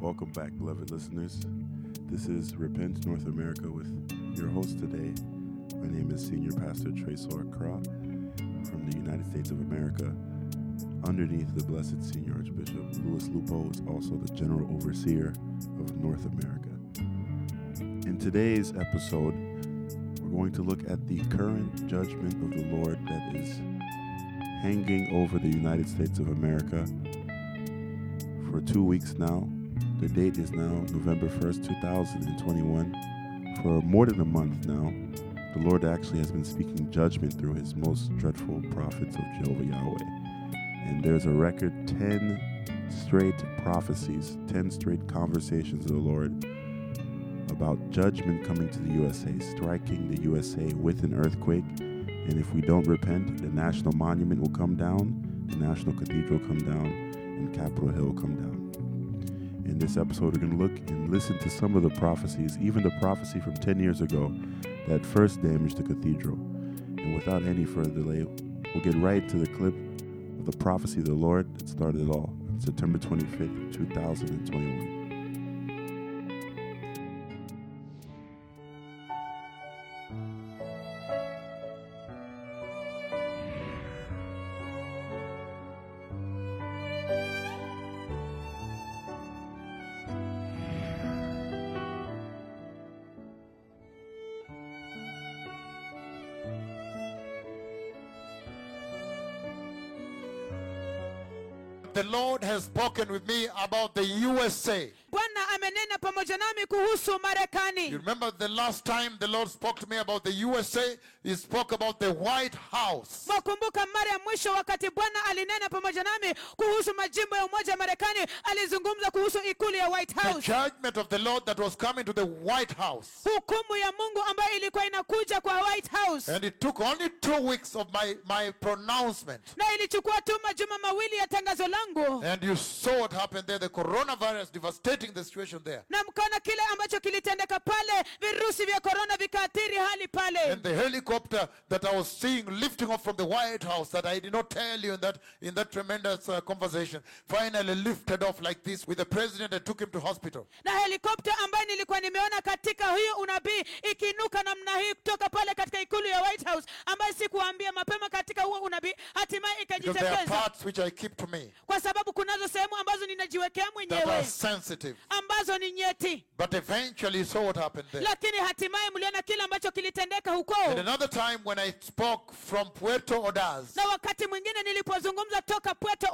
Welcome back, beloved listeners. This is Repent North America with your host today. My name is Senior Pastor Tresor Kra from the United States of America. Underneath the Blessed Senior Archbishop Louis Lupo is also the General Overseer of North America. In today's episode, we're going to look at the current judgment of the Lord that is hanging over the United States of America for two weeks now. The date is now November 1st, 2021. For more than a month now, the Lord actually has been speaking judgment through his most dreadful prophets of Jehovah Yahweh. And there's a record 10 straight prophecies, 10 straight conversations of the Lord about judgment coming to the USA, striking the USA with an earthquake. And if we don't repent, the National Monument will come down, the National Cathedral come down, and Capitol Hill come down. In this episode, we're going to look and listen to some of the prophecies, even the prophecy from 10 years ago that first damaged the cathedral. And without any further delay, we'll get right to the clip of the prophecy of the Lord that started it all on September 25th, 2021. USA. bwana amenena pamoja nami kuhusu marekani You remember the last time the Lord spoke to me about the USA? He spoke about the White House. mwakumbuka mara ya mwisho wakati bwana alinena pamoja nami kuhusu majimbo ya umoja marekani alizungumza kuhusu ikulu ya white The house judgment of the Lord that was coming to the White House. hukumu ya mungu ambayo ilikuwa inakuja kwa white house And it took only two weeks of my, my pronouncement. na ilichukua tu majuma mawili ya tangazo langu And you saw what happened there, the coronavirus devastating the situation there. na mkaona kile ambacho kilitendeka pale virusi vya korona vikaathiri hali pale And the helicopter that I was seeing lifting off from the White House that I did not tell you in that in that tremendous uh, conversation finally lifted off like this with the president and took him to hospital. na helikopta ambayo nilikuwa nimeona katika hiyo unabii ikiinuka namna hii kutoka pale katika ikulu ya white house ambayo sikuambia mapema katika huo unabii hatimaye Because there are ikajitokeza parts which I keep to me kwa sababu kunazo sehemu ambazo ninajiwekea mwenyewe sensitive. ambazo ni nyeti But eventually saw what happened there. lakini hatimaye mliona kile ambacho kilitendeka huko And another time when I spoke from Puerto Ordaz na wakati mwingine nilipozungumza toka puerto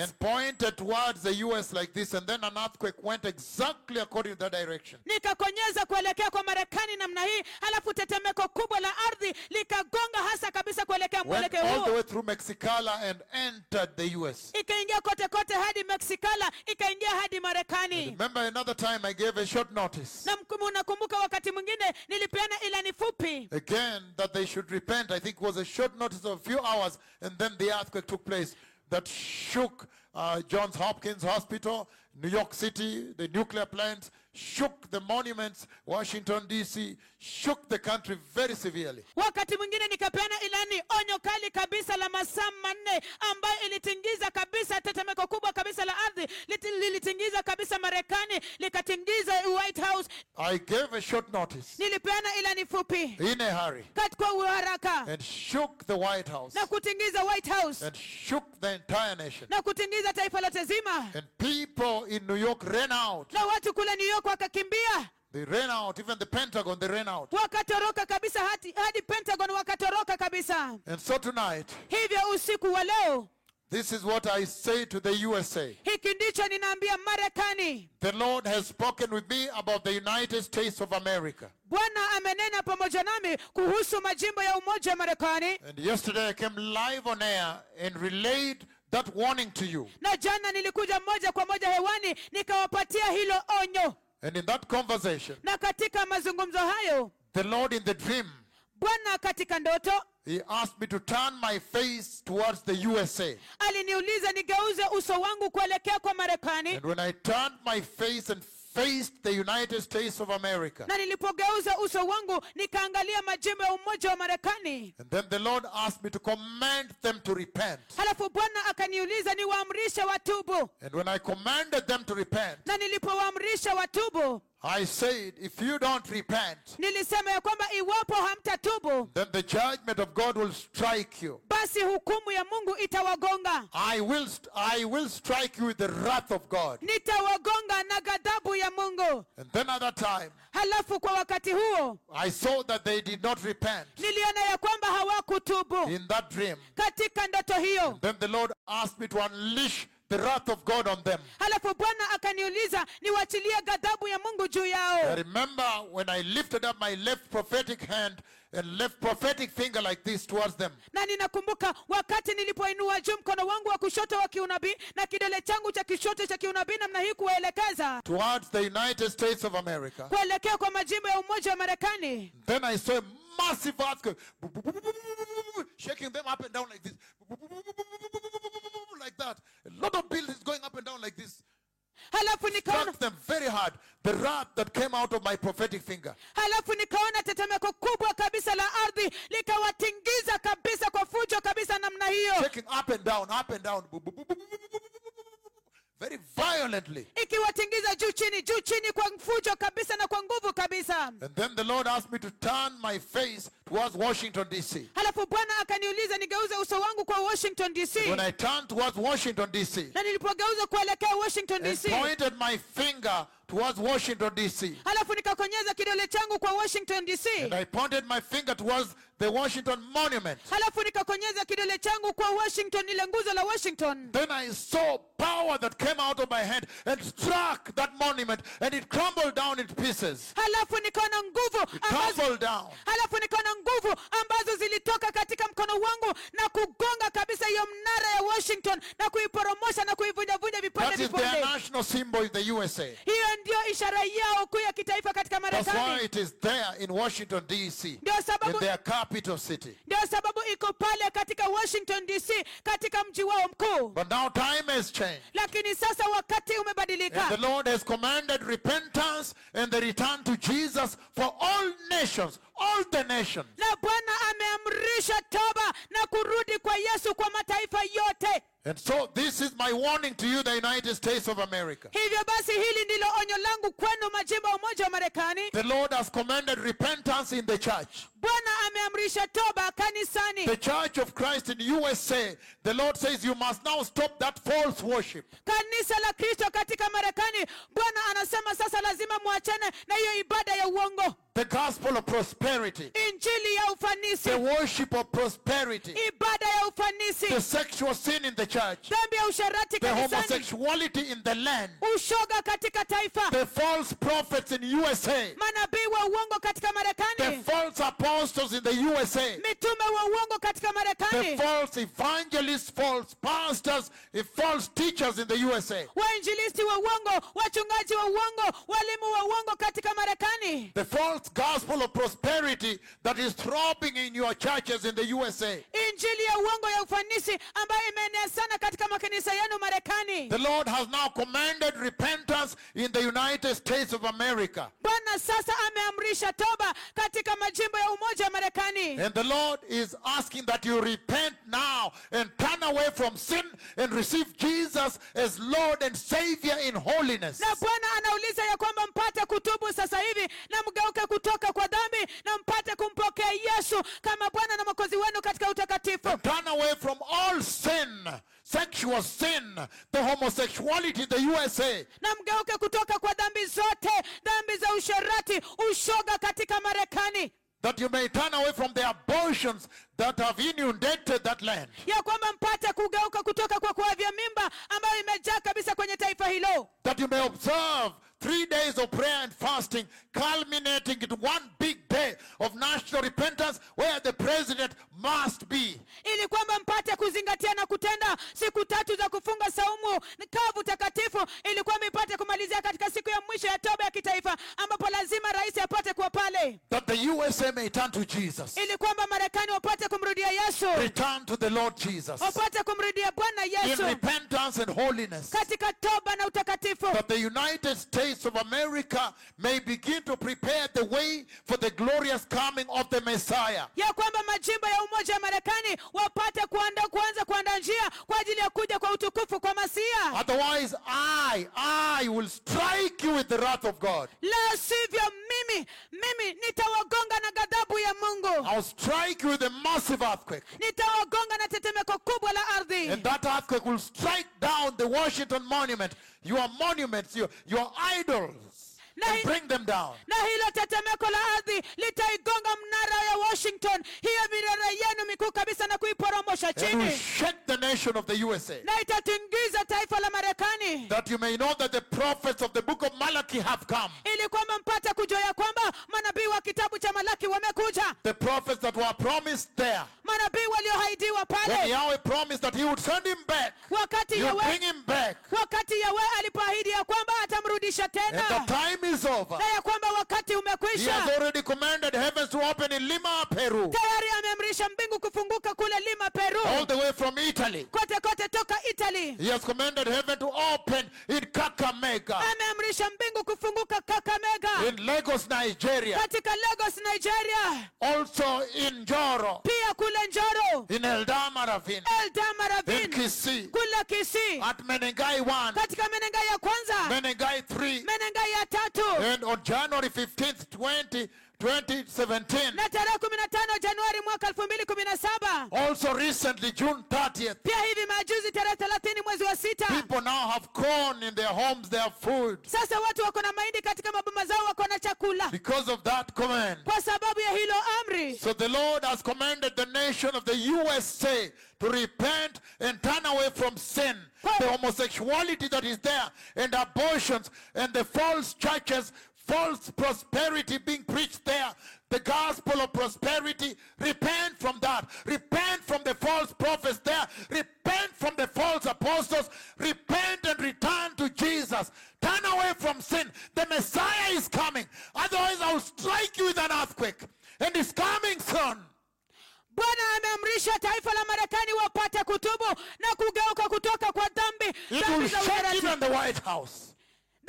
and pointed towards the US like this, and then an earthquake went exactly according to that direction. nikakonyeza kuelekea kwa marekani namna hii halafu tetemeko kubwa la ardhi likagonga hasa kabisa kuelekea Went mwelekeo all the way through Mexicali and entered the US. ikaingia kote kote hadi ikaingia hadi marekani Remember another time I gave a short notice na unakumbuka wakati mwingine nilipeana ilani fupi again that they should repent. I think was a short notice of a few hours, and then the earthquake took place that shook uh, Johns Hopkins Hospital, New York City, the nuclear plants, shook the monuments, Washington D.C., shook the country very severely. wakati mwingine nikapeana ilani onyo kali kabisa la masaa manne ambayo ilitingiza kabisa tetemeko kubwa kabisa la ardhi lilitingiza kabisa marekani likatingiza white house I gave a short notice nilipeana ilani fupi in a hurry katika uharaka and shook the White House na kutingiza white house and shook the entire nation. na kutingiza taifa lote zima And people in New York ran out. na watu kule new york wakakimbia They ran out. Even the Pentagon, they ran out. wakatoroka kabisa hadi, hadi pentagon wakatoroka kabisa And so tonight, hivyo usiku wa leo this is what I say to the USA. hiki ndicho ninaambia marekani The Lord has spoken with me about the United States of America. bwana amenena pamoja nami kuhusu majimbo ya umoja wa marekani And yesterday I came live on air and relayed that warning to you. na jana nilikuja moja kwa moja hewani nikawapatia hilo onyo And in that conversation, na katika mazungumzo hayo the Lord in the dream, bwana katika ndoto He asked me to turn my face towards the USA. aliniuliza nigeuze uso wangu kuelekea kwa marekani And when I turned my face and faced the United States of America, na nilipogeuza uso wangu nikaangalia majimbo ya umoja wa marekani. And then the Lord asked me to command them to repent. halafu bwana akaniuliza niwaamrishe watubu. And when I commanded them to repent, na nilipowaamrisha watubu I said, if you don't repent, nilisema ya kwamba iwapo hamtatubu then the judgment of God will strike you. basi hukumu ya mungu itawagonga I will, I will strike you with the wrath of God. nitawagonga na ghadhabu ya mungu And then at that time, halafu kwa wakati huo I saw that they did not repent niliona ya kwamba hawakutubu in that dream. katika ndoto hiyo Then the Lord asked me to unleash the wrath of God on them. halafu bwana akaniuliza niwachilie ghadhabu ya mungu juu I remember when I lifted up my left prophetic hand and left prophetic finger like this towards them. na ninakumbuka wakati nilipoinua juu mkono wangu wa kushoto wa kiunabii na kidole changu cha kishoto cha kiunabii namna hii kuwaelekeza Towards the United States of America. kuelekea kwa majimbo ya umoja wa marekani Then I saw a massive earthquake shaking them up and down like this. Like that. A lot of bills is going up and down like this. halafu nikaona them very hard. The wrath that came out of my prophetic finger. halafu nikaona tetemeko kubwa kabisa la ardhi likawatingiza kabisa kwa fujo kabisa namna hiyo Shaking up and down, up and down. Very violently. ikiwatingiza juu chini juu chini kwa fujo kabisa na kwa nguvu kabisa And then the Lord asked me to turn my face towards Washington, D.C. halafu bwana akaniuliza nigeuze uso wangu kwa washington dc When I turned towards Washington, D.C., na nilipogeuza kuelekea washington and dc pointed my finger towards Washington, D.C., halafu nikakonyeza kidole changu kwa washington dc and I pointed my finger towards the Washington Monument, halafu nikakonyeza kidole changu kwa washington ile nguzo la washington then I saw power that came out of my hand and struck that monument, and it crumbled down in pieces. halafu nikaona nguvu ambazo down. halafu nikaona nguvu ambazo zilitoka katika mkono wangu na kugonga kabisa hiyo mnara ya washington na kuiporomosha na kuivunjavunja vipande That is their national symbol in the USA. hiyo ndio ishara yao kuu ya kitaifa katika That's why it is there in Washington, D.C., ndio in sababu their capital city. ndio sababu iko pale katika washington dc katika mji wao mkuu But now time has changed. lakini sasa wakati And the Lord has commanded repentance and the return to Jesus for all nations, all the nations. na bwana ameamrisha toba na kurudi kwa yesu kwa mataifa yote And so this is my warning to you, the United States of America. hivyo basi hili ndilo onyo langu kwenu majimbo ya umoja wa marekani The Lord has commanded repentance in the church. bwana ameamrisha toba kanisani The Church of Christ in USA, the Lord says you must now stop that false worship. kanisa la kristo katika marekani bwana anasema sasa lazima mwachane na hiyo ibada ya uongo The gospel of prosperity, injili ya ufanisi. The worship of prosperity, ibada ya ufanisi. The sexual sin in the church, dhambi ya usharati the homosexuality in the land, ushoga katika taifa. The false prophets in USA, manabii wa uongo katika the false apostles in the USA, mitume wa uongo katika the false evangelists, false pastors, and false teachers in the USA, wainjilisti wa uongo wachungaji wa uongo walimu wa uongo katika marekani. The false gospel of prosperity that is throbbing in your churches in the USA. injili ya uongo ya ufanisi ambayo imeenea sana katika makanisa yenu marekani The Lord has now commanded repentance in the United States of America. bwana sasa ameamrisha toba katika majimbo ya umoja wa marekani And the Lord is asking that you repent now and turn away from sin and receive Jesus as Lord and Savior in holiness. na bwana anauliza ya kwamba mpate kutubu sasa hivi na mgeuke kutoka kwa dhambi na mpate kumpokea yesu kama bwana na mwokozi wenu katika utakatifu. Turn away from all sin, sexual sin, the homosexuality in the USA, na mgeuke kutoka kwa dhambi zote dhambi za usherati ushoga katika marekani. That you may turn away from the abortions that have inundated that land. ya kwamba mpate kugeuka kutoka kwa kuavya mimba ambayo imejaa kabisa kwenye taifa hilo. That you may observe three days of prayer and fasting, culminating into one big day of national repentance where the president must be. ili kwamba mpate kuzingatia na kutenda siku tatu za kufunga saumu kavu takatifu ili kwamba ipate kumalizia katika siku ya mwisho ya toba ya kitaifa ambapo lazima rais apate kuwa pale That the USA may turn to Jesus. ili kwamba marekani wapate kumrudia yesu Return to the Lord Jesus. wapate kumrudia bwana yesu repentance and holiness. katika toba na utakatifu That the United States of America may begin to prepare the way for the glorious coming of the Messiah. ya kwamba majimbo ya umoja marekani wapate kuanda, kuanza kuandaa njia kwa ajili ya kuja kwa utukufu kwa masia Otherwise, I, I will strike you with the wrath of God. la sivyo mimi mimi nitawagonga na I'll strike you with a massive earthquake. nitawagonga na tetemeko kubwa la ardhi And that earthquake will strike down the Washington Monument, your monuments, your, your idols, Na and bring them down. na hilo tetemeko la ardhi litaigonga mnara ya washington hiyo minara yenu mikuu kabisa na kuiporomosha chini shake the nation of the USA. na itatingiza taifa la marekani That you may know that the prophets of the book of Malachi have come. ili kwamba mpate kujua ya kwamba manabii wa kitabu cha malaki wamekuja The prophets that were promised there. manabii waliohaidiwa When pale Yahweh promised that he would send him back, wakati yawe bring him back. wakati yawe alipoahidi ya kwamba atamrudisha tena the time is over. na kwamba wakati He has already commanded heavens to open in Lima, Peru. tayari ameamrisha mbingu kufunguka kule lima peru All the way from Italy. kote kote toka italy He has commanded heaven to open in Kakamega. ameamrisha mbingu kufunguka kakamega In Lagos, Nigeria. katika lagos nigeria Also in Njoro. pia kule njoro In Eldama Ravine. In eldamaravin Kisii. kule kisii At Menengai 1. katika menengai ya kwanza Menengai 3. menengai ya tatu And on January 15th, 20, 2017. na tarehe kumi na tano januari mwaka elfu mbili kumi na saba Also recently, June 30th. pia hivi majuzi tarehe thelathini mwezi wa sita People now have corn in their homes, their food. sasa watu wako na mahindi katika maboma zao wako Because of that command. kwa sababu ya hilo amri So the Lord has commanded the nation of the USA to repent and turn away from sin, the homosexuality that is there, and abortions, and the false churches, false prosperity being preached there. The gospel of prosperity, repent from that. Repent from the false prophets there. Repent from the false apostles. Repent and return to Jesus. Turn away from sin. The Messiah is coming. Otherwise, I will strike you with an earthquake. And it's coming soon. bwana ameamrisha taifa la marekani wapate kutubu na kugeuka kutoka kwa dhambi It will shake even the White House.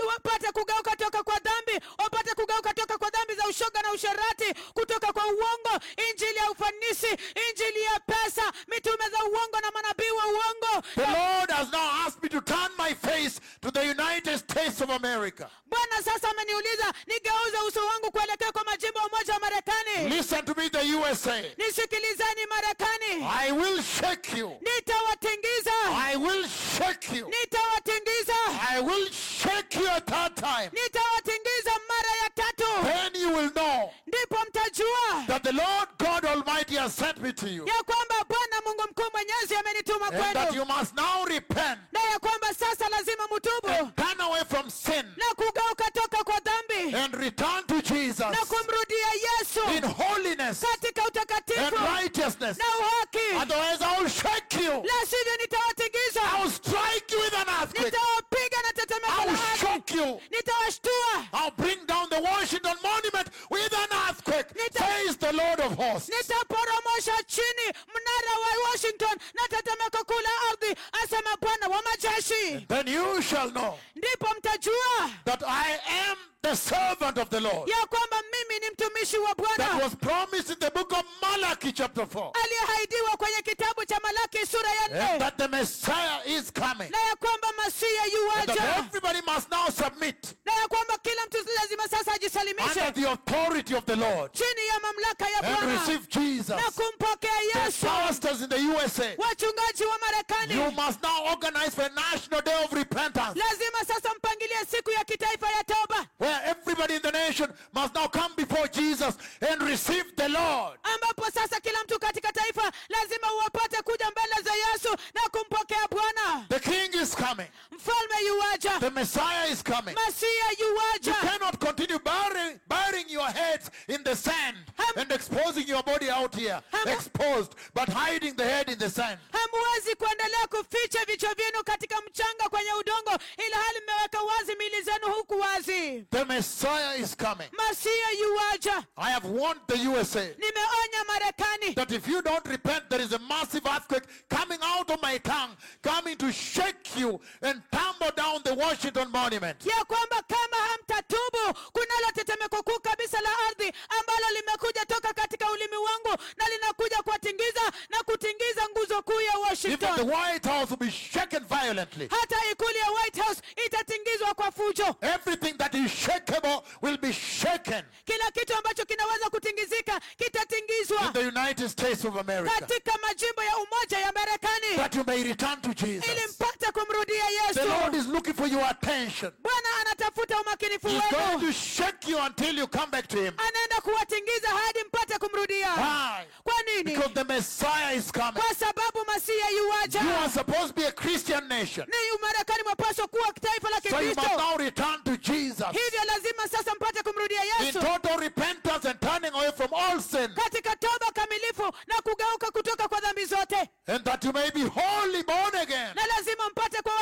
Wapate kugeuka toka kwa dhambi wapate kugeuka toka kwa dhambi za ushoga na usherati kutoka kwa uongo injili ya ufanisi injili ya pesa mitume za uongo na manabii wa uongo The Lord has now asked me to turn my face to the United States of America. bwana sasa ameniuliza nigeuze uso wangu kuelekea kwa majimbo ya umoja wa marekani Listen to me, the USA. nisikilizeni marekani I will shake you. nitawatingiza I will shake you. nitawatingiza I will shake you a third time. nitawatingiza mara ya tatu Then you will know ndipo mtajua that the Lord God Almighty has sent me to you. ya kwamba bwana mungu mkuu mwenyezi amenituma And that you must now repent na ya kwamba sasa lazima mutubu and turn away from sin na kugeuka toka kwa dhambi and return to Jesus na kumrudia yesu in holiness katika and righteousness. na uhaki Otherwise, I will shake you. la sivyo nitawatingiza I will strike you with an earthquake. nitawapiga na tetemeko I will shock you. nitawashtua I'll bring down the Washington Monument with an earthquake, Nita- says the Lord of hosts. nitaporomosha chini. Mnara wa washington. Na tetemeko kuu la ardhi. Asema bwana wa majeshi. Then you shall know ndipo mtajua that I am the servant of the Lord. ya kwamba mimi ni mtumishi wa That was promised in the book of Malachi, chapter 4. aliyehaidiwa kwenye kitabu cha malaki sura ya And nne that the Messiah is coming. na ya kwamba masia And yuwaja everybody must now submit na ya kwamba kila mtu lazima sasa under the authority of the Lord chini ya mamlaka ya and bwana receive Jesus. na kumpokea The yesu pastors in the USA, wachungaji wa you must now organize for a national day of repentance. lazima sasa mpangilie siku ya kitaifa ya toba where everybody in the nation must now come before Jesus and receive the Lord. ambapo sasa kila mtu katika taifa lazima uwapate kuja mbele za yesu na kumpokea bwana The King is coming. Mfalme yuwaja The Messiah is coming. masia You yuwaja cannot continue burying, burying your heads in the sand and exposing your body out here, Hamu- exposed, but hiding the head in the sand. hamwezi kuendelea kuficha vichwa vyenu katika mchanga kwenye udongo ila hali mmeweka wazi mili zenu huku wazi The Messiah is coming. masia yuwaja I have warned the USA nimeonya marekani that if you don't repent, there is a massive earthquake coming out of my tongue, coming to shake you and tumble down the Washington Monument. ya kwamba kama hamtatubu kunalo tetemeko kuu kabisa la ardhi ambalo limekuja toka katika ulimi wangu na linakuja kuwatingiza na kutingiza nguzo kuu ya Even the washington White House will be shaken violently. hata ikulu ya white house itatingizwa kwa fujo Everything that is shakeable will be shaken kila kitu ambacho kinaweza kutingizika kitatingizwa in the United States of America. katika majimbo ya umoja ya marekani That you may return to ili Jesus. mpate kumrudia The Lord is looking for your attention. bwana anatafuta umakinifu He's going to shake you until you come back to Him. anaenda kuwatingiza hadi mpate kumrudia Why? kwa nini Because the Messiah is coming. kwa sababu masia yuwaja You are supposed to be a Christian nation. ni umarekani mwapaswa kuwa taifa la So you must now return to Jesus. hivyo lazima sasa mpate kumrudia In total repentance and turning away from all sin. katika toba kamilifu na kugeuka kutoka kwa dhambi zote And that you may be wholly born again. na lazima mpate kwa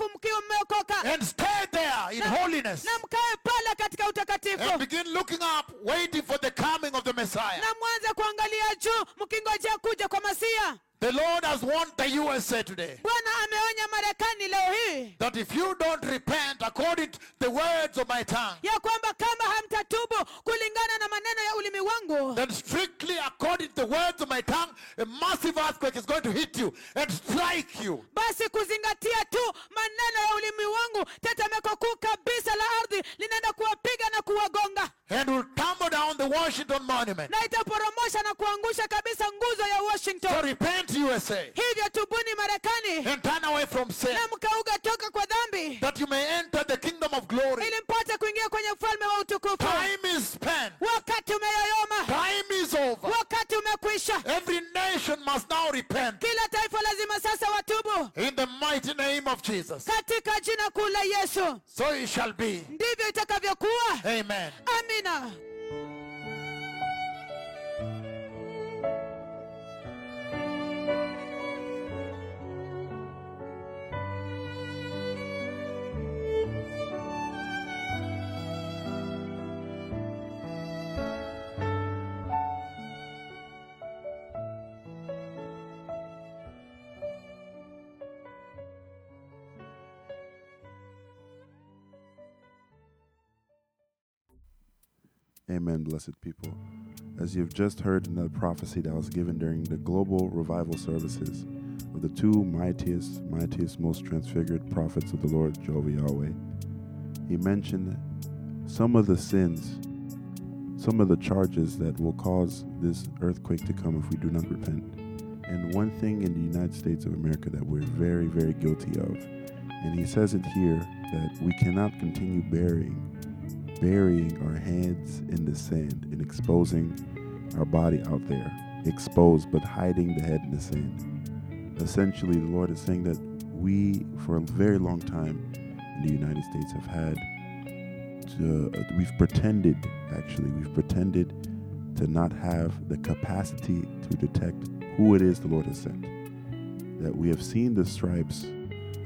watakatifu mkiwa mmeokoka And stay there in na, holiness. na mkae pale katika utakatifu And begin looking up, waiting for the coming of the Messiah. na mwanze kuangalia juu mkingojea kuja kwa masia The Lord has warned the USA today bwana ameonya marekani leo hii that if you don't repent according to the words of my tongue, ya kwamba kama hamtatubu kulingana na maneno ya ulimi wangu then strictly according to the words of my tongue, a massive earthquake is going to hit you and strike you. basi kuzingatia tu maneno ya ulimi wangu tetemeko kuu kabisa la ardhi linaenda kuwapiga na kuwagonga and will tumble down the Washington Monument. na itaporomosha na kuangusha kabisa nguzo ya So repent, USA, hivyo tubuni marekani and turn away from sin, na mkauga toka kwa dhambi that you may enter the kingdom of glory. ili mpate kuingia kwenye ufalme wa utukufu Time is spent. wakati umeyoyoma Time is over. wakati umekwisha Every nation must now repent kila taifa lazima sasa watubu in the mighty name of Jesus. katika jina kuu la yesu So it shall be. ndivyo itakavyokuwa Amen. amina Amen, blessed people. As you've just heard in the prophecy that was given during the global revival services of the two mightiest, mightiest, most transfigured prophets of the Lord, Jehovah Yahweh, he mentioned some of the sins, some of the charges that will cause this earthquake to come if we do not repent. And one thing in the United States of America that we're very, very guilty of, and he says it here that we cannot continue burying burying our heads in the sand and exposing our body out there. Exposed, but hiding the head in the sand. Essentially, the Lord is saying that we, for a very long time in the United States, have had to, uh, we've pretended, actually, we've pretended to not have the capacity to detect who it is the Lord has sent. That we have seen the stripes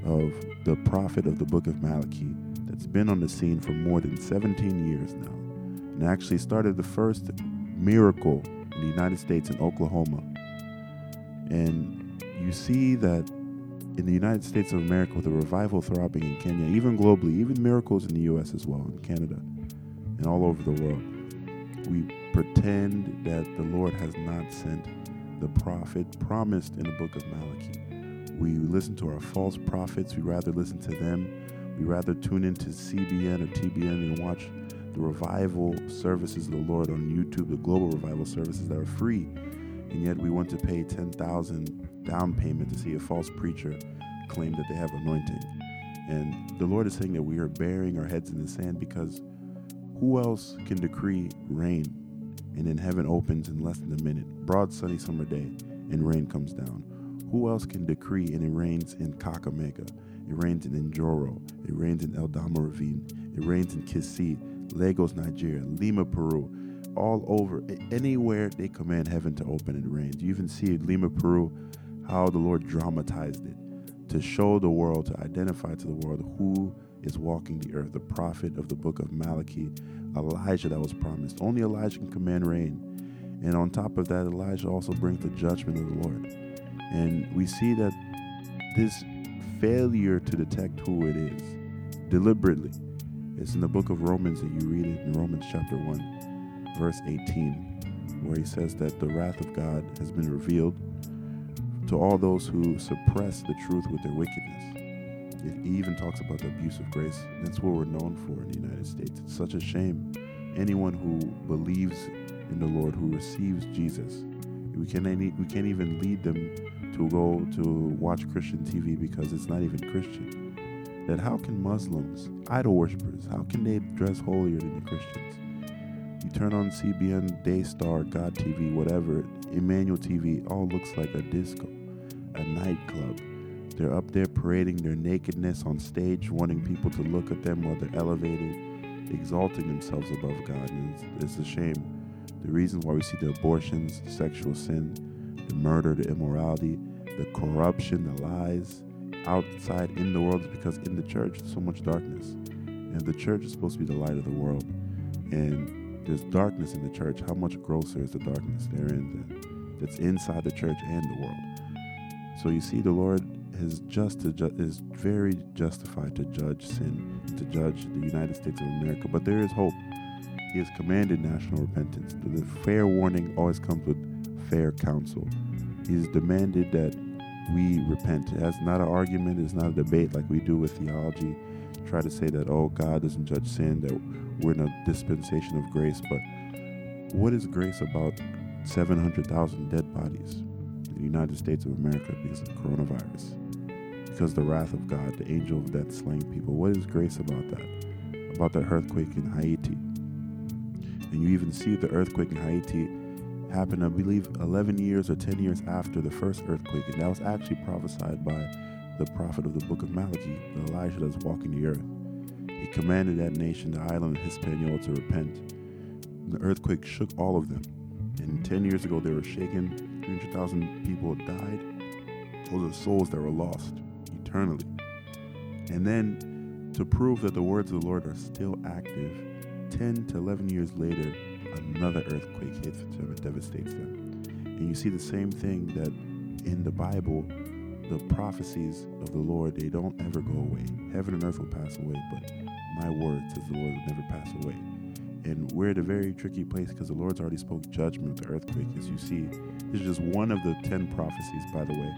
of the prophet of the book of Malachi that's been on the scene for more than 17 years now and actually started the first miracle in the United States in Oklahoma. And you see that in the United States of America with a revival throbbing in Kenya, even globally, even miracles in the US as well, in Canada, and all over the world. We pretend that the Lord has not sent the prophet promised in the book of Malachi. We listen to our false prophets. We rather listen to them. We rather tune into CBN or TBN and watch the revival services of the Lord on YouTube, the global revival services that are free. And yet we want to pay 10,000 down payment to see a false preacher claim that they have anointing. And the Lord is saying that we are burying our heads in the sand because who else can decree rain and then heaven opens in less than a minute? Broad sunny summer day and rain comes down. Who else can decree and it rains in Kakamega? It rains in Njoro. It rains in Eldama Ravine. It rains in Kisii, Lagos, Nigeria, Lima, Peru. all over, anywhere they command heaven to open, it rains. You even see in Lima, Peru, how the Lord dramatized it to show the world, to identify to the world who is walking the earth, the prophet of the book of Malachi, Elijah that was promised. Only Elijah can command rain. And on top of that, Elijah also brings the judgment of the Lord. And we see that this failure to detect who it is deliberately it's in the book of Romans that you read it in Romans chapter 1, verse 18, where he says that the wrath of God has been revealed to all those who suppress the truth with their wickedness. It even talks about the abuse of grace. That's what we're known for in the United States. It's such a shame. Anyone who believes in the Lord, who receives Jesus, we can't, we can't even lead them to go to watch Christian TV because it's not even Christian that how can Muslims, idol worshippers, how can they dress holier than the Christians? You turn on CBN, Daystar, God TV, whatever, Emmanuel TV, all looks like a disco, a nightclub. They're up there parading their nakedness on stage, wanting people to look at them while they're elevated, exalting themselves above God. And it's, it's a shame. The reason why we see the abortions, sexual sin, the murder, the immorality, the corruption, the lies, outside in the world is because in the church there's so much darkness. And the church is supposed to be the light of the world. And there's darkness in the church. How much grosser is the darkness therein that's inside the church and the world? So you see, the Lord is just ju- is very justified to judge sin, to judge the United States of America. But there is hope. He has commanded national repentance. The fair warning always comes with fair counsel. He has demanded that we repent. That's not an argument, it's not a debate like we do with theology. Try to say that, oh, God doesn't judge sin, that we're in a dispensation of grace. But what is grace about 700,000 dead bodies in the United States of America because of coronavirus? Because the wrath of God, the angel of death slaying people. What is grace about that? About the earthquake in Haiti. And you even see the earthquake in Haiti happened, I believe, 11 years or 10 years after the first earthquake. And that was actually prophesied by the prophet of the book of Malachi, Elijah was walking the earth. He commanded that nation, the island of Hispaniola, to repent. The earthquake shook all of them. And 10 years ago, they were shaken. 300,000 people died. Those are souls that were lost eternally. And then, to prove that the words of the Lord are still active, 10 to 11 years later, another earthquake hits them and devastates them. And you see the same thing that in the Bible, the prophecies of the Lord, they don't ever go away. Heaven and earth will pass away, but my word says the Lord will never pass away. And we're at a very tricky place because the Lord's already spoke judgment of the earthquake. As you see, this is just one of the 10 prophecies, by the way.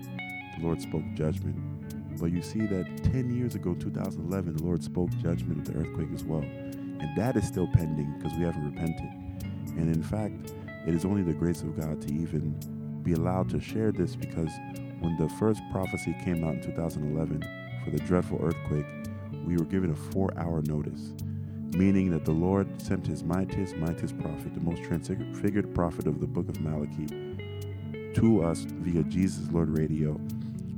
The Lord spoke judgment. But you see that 10 years ago, 2011, the Lord spoke judgment of the earthquake as well. And that is still pending because we haven't repented. And in fact, it is only the grace of God to even be allowed to share this because when the first prophecy came out in 2011 for the dreadful earthquake, we were given a four hour notice, meaning that the Lord sent his mightiest, mightiest prophet, the most transfigured prophet of the book of Malachi, to us via Jesus Lord Radio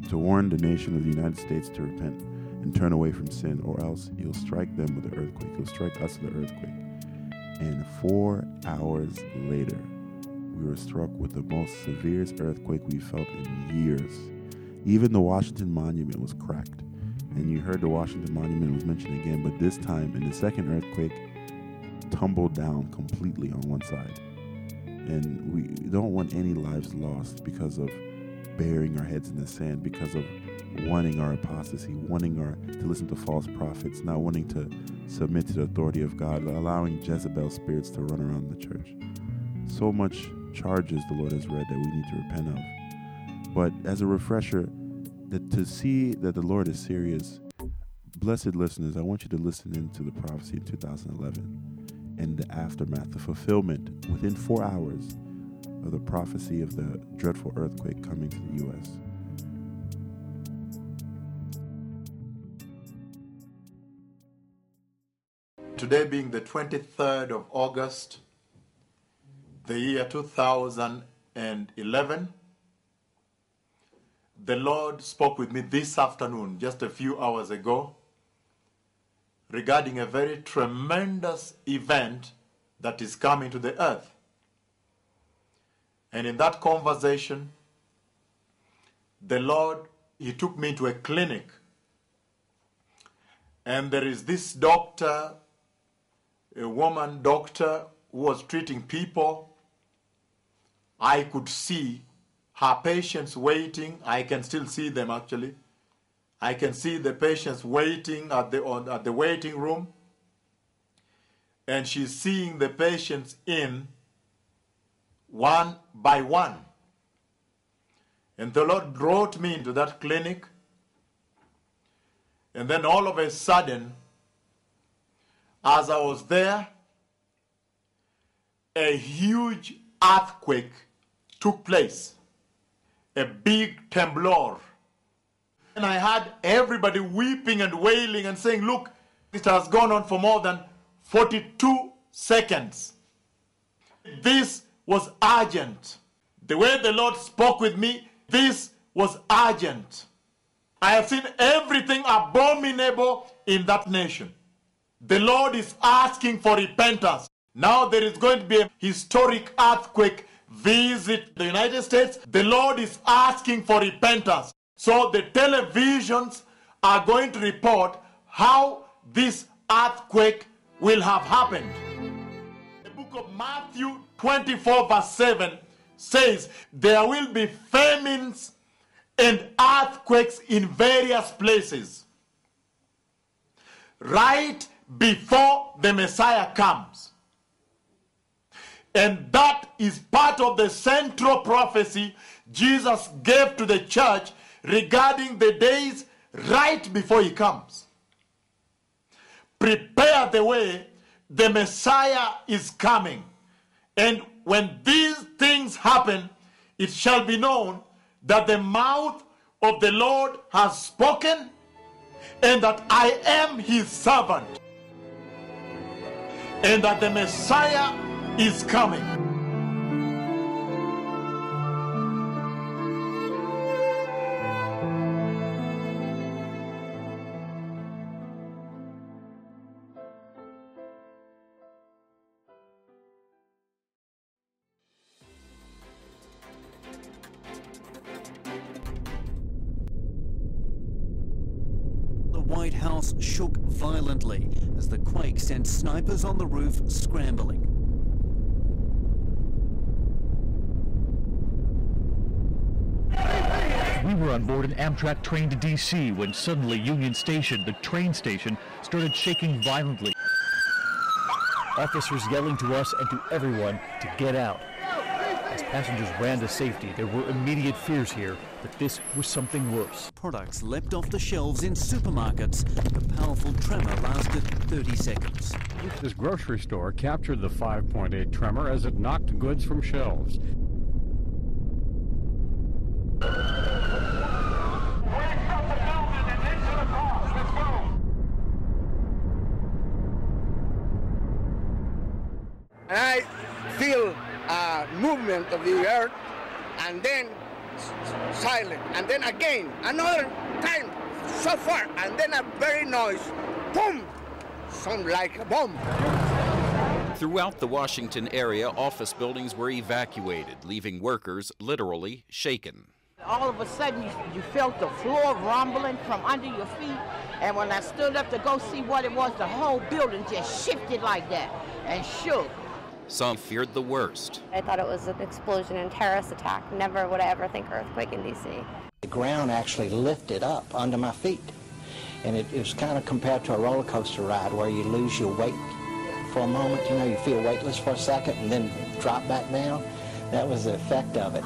to warn the nation of the United States to repent and turn away from sin, or else he'll strike them with the earthquake. He'll strike us with the earthquake. And four hours later, we were struck with the most severe earthquake we felt in years. Even the Washington Monument was cracked. And you heard the Washington Monument was mentioned again, but this time in the second earthquake, tumbled down completely on one side. And we don't want any lives lost because of burying our heads in the sand, because of wanting our apostasy, wanting our to listen to false prophets, not wanting to submit to the authority of God, allowing Jezebel spirits to run around the church. So much charges the Lord has read that we need to repent of. But as a refresher, that to see that the Lord is serious, blessed listeners, I want you to listen into the prophecy in 2011 and the aftermath, the fulfillment within four hours of the prophecy of the dreadful earthquake coming to the U.S. Today being the 23rd of August, the year 2011, the Lord spoke with me this afternoon, just a few hours ago, regarding a very tremendous event that is coming to the earth. And in that conversation, the Lord, He took me to a clinic. And there is this doctor, a woman doctor, who was treating people. I could see her patients waiting. I can still see them actually. I can see the patients waiting at the, on, at the waiting room. And she's seeing the patients in one by one. And the Lord brought me into that clinic. And then all of a sudden, as I was there, a huge earthquake took place. A big temblor. And I had everybody weeping and wailing and saying, Look, it has gone on for more than 42 seconds. This was urgent. The way the Lord spoke with me, this was urgent. I have seen everything abominable in that nation. The Lord is asking for repentance. Now there is going to be a historic earthquake visit the United States. The Lord is asking for repentance. So the televisions are going to report how this earthquake will have happened. Book of Matthew 24, verse 7 says, There will be famines and earthquakes in various places right before the Messiah comes. And that is part of the central prophecy Jesus gave to the church regarding the days right before he comes. Prepare the way, the Messiah is coming. And when these things happen, it shall be known that the mouth of the Lord has spoken and that I am his servant and that the Messiah is coming. White House shook violently as the quake sent snipers on the roof scrambling. We were on board an Amtrak train to D.C. when suddenly Union Station, the train station, started shaking violently. Officers yelling to us and to everyone to get out. As passengers ran to safety, there were immediate fears here that this was something worse. Products leapt off the shelves in supermarkets. The powerful tremor lasted 30 seconds. This grocery store captured the 5.8 tremor as it knocked goods from shelves. and I feel a movement of the earth, and then s- s- silent, and then again another time so far, and then a very noise, boom, sound like a bomb. Throughout the Washington area, office buildings were evacuated, leaving workers literally shaken. all of a sudden you, you felt the floor rumbling from under your feet and when i stood up to go see what it was the whole building just shifted like that and shook Some feared the worst. I thought it was an explosion and terrorist attack. Never would I ever think earthquake in D.C. The ground actually lifted up under my feet. And it, it was kind of compared to a roller coaster ride where you lose your weight for a moment. You know, you feel weightless for a second and then drop back down. That was the effect of it.